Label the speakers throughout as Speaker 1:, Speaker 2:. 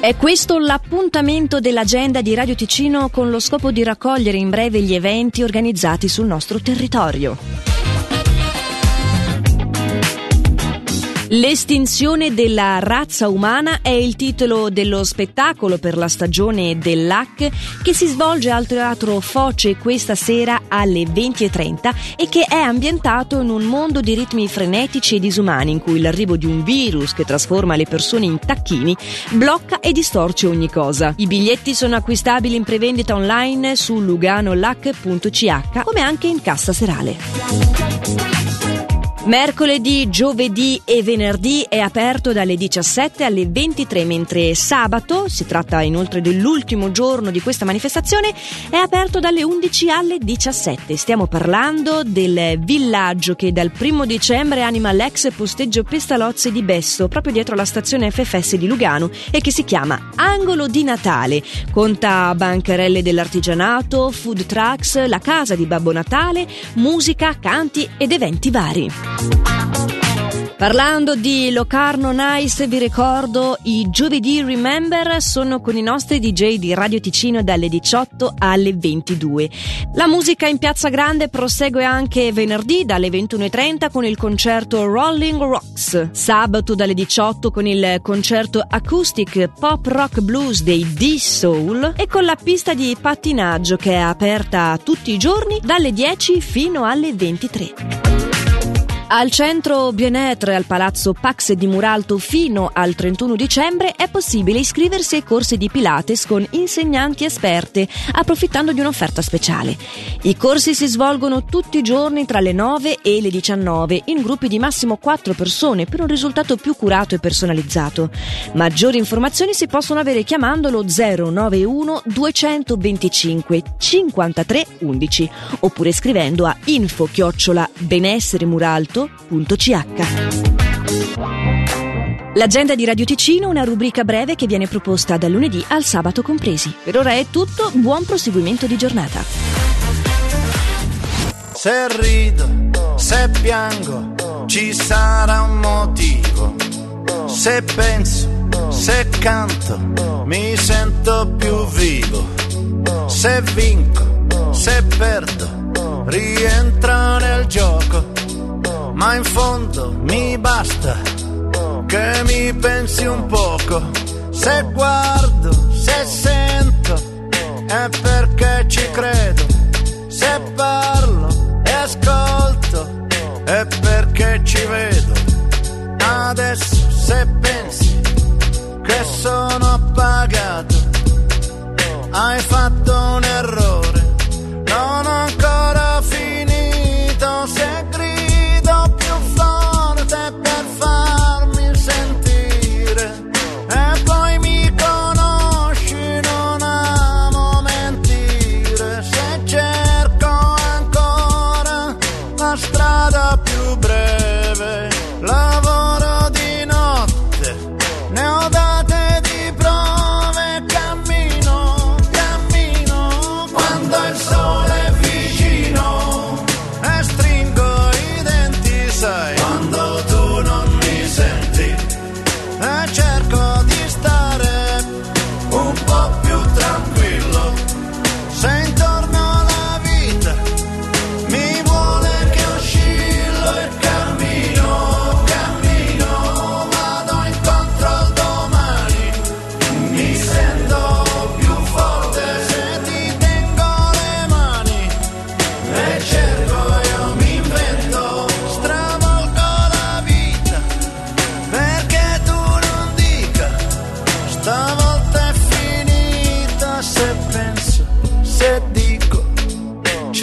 Speaker 1: È questo l'appuntamento dell'agenda di Radio Ticino con lo scopo di raccogliere in breve gli eventi organizzati sul nostro territorio. L'estinzione della razza umana è il titolo dello spettacolo per la stagione dell'HAC che si svolge al Teatro Foce questa sera alle 20.30 e che è ambientato in un mondo di ritmi frenetici e disumani in cui l'arrivo di un virus che trasforma le persone in tacchini blocca e distorce ogni cosa. I biglietti sono acquistabili in prevendita online su luganolac.ch come anche in cassa serale. Mercoledì, giovedì e venerdì è aperto dalle 17 alle 23, mentre sabato, si tratta inoltre dell'ultimo giorno di questa manifestazione, è aperto dalle 11 alle 17. Stiamo parlando del villaggio che dal 1 dicembre anima l'ex posteggio Pestalozzi di Besso, proprio dietro la stazione FFS di Lugano e che si chiama Angolo di Natale. Conta bancarelle dell'artigianato, food trucks, la casa di Babbo Natale, musica, canti ed eventi vari. Parlando di Locarno Nice, vi ricordo i giovedì Remember sono con i nostri DJ di Radio Ticino dalle 18 alle 22. La musica in Piazza Grande prosegue anche venerdì dalle 21.30 con il concerto Rolling Rocks, sabato dalle 18 con il concerto acoustic pop rock blues dei D-Soul e con la pista di pattinaggio che è aperta tutti i giorni dalle 10 fino alle 23. Al centro Bienetre al palazzo Pax di Muralto fino al 31 dicembre è possibile iscriversi ai corsi di Pilates con insegnanti esperte, approfittando di un'offerta speciale. I corsi si svolgono tutti i giorni tra le 9 e le 19 in gruppi di massimo 4 persone per un risultato più curato e personalizzato. Maggiori informazioni si possono avere chiamando lo 091 225 53 11 oppure scrivendo a info chiocciola benessere muralto www.radioticino.ch. L'agenda di Radio Ticino, una rubrica breve che viene proposta dal lunedì al sabato compresi. Per ora è tutto, buon proseguimento di giornata.
Speaker 2: Se rido, se piango, ci sarà un motivo. Se penso, se canto, mi sento più vivo. Se vinco, se perdo, rientro nel gioco ma in fondo mi basta che mi pensi un poco. Se guardo, se sento, è perché ci credo. Se parlo e ascolto, è perché ci vedo. Adesso se pensi che sono appagato, hai fatto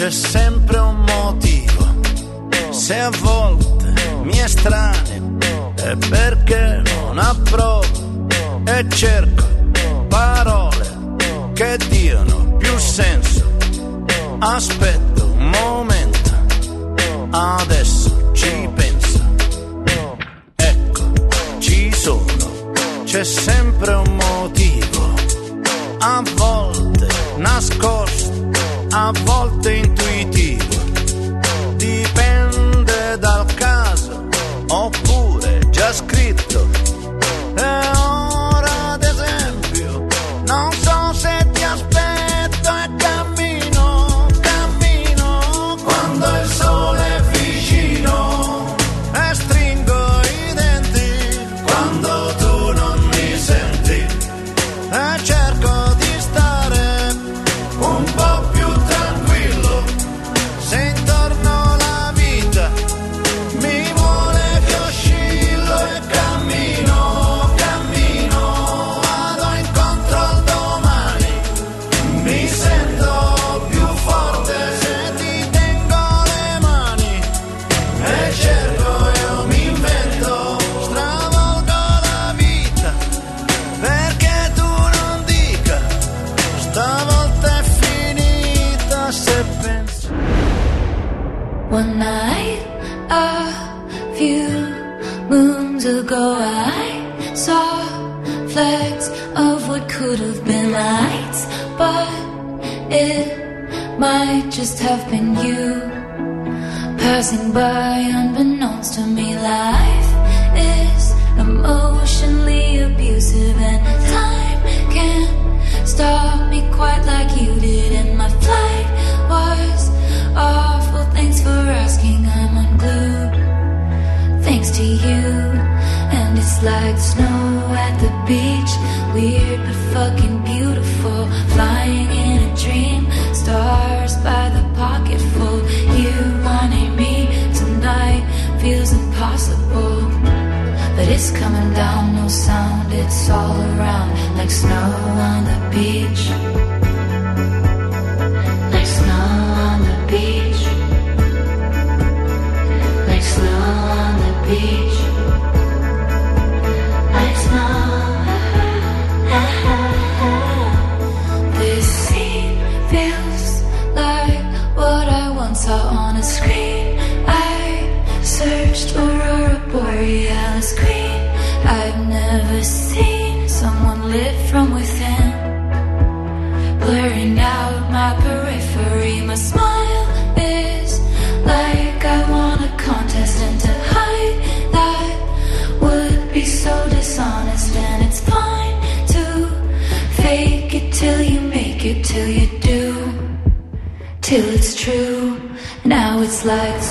Speaker 2: c'è sempre un motivo. Se a volte mi estraneo è perché non approvo e cerco parole che diano più senso. Aspetto un momento, adesso ci penso. Ecco, ci sono, c'è sempre un motivo. A volte nascosto a volte intuitivo,
Speaker 3: One night, a few moons ago, I saw flecks of what could have been lights, but it might just have been you passing by unbeknownst to me. Life is like snow at the beach. Weird but fucking beautiful. Flying in a dream. Stars by the pocketful. You wanting me tonight feels impossible. But it's coming down, no sound, it's all around like snow on the beach. Like snow on the beach. Like snow on the beach. Never seen someone lit from within, blurring out my periphery. My smile is like I won a contest, and to hide that would be so dishonest. And it's fine to fake it till you make it, till you do, till it's true. Now it's like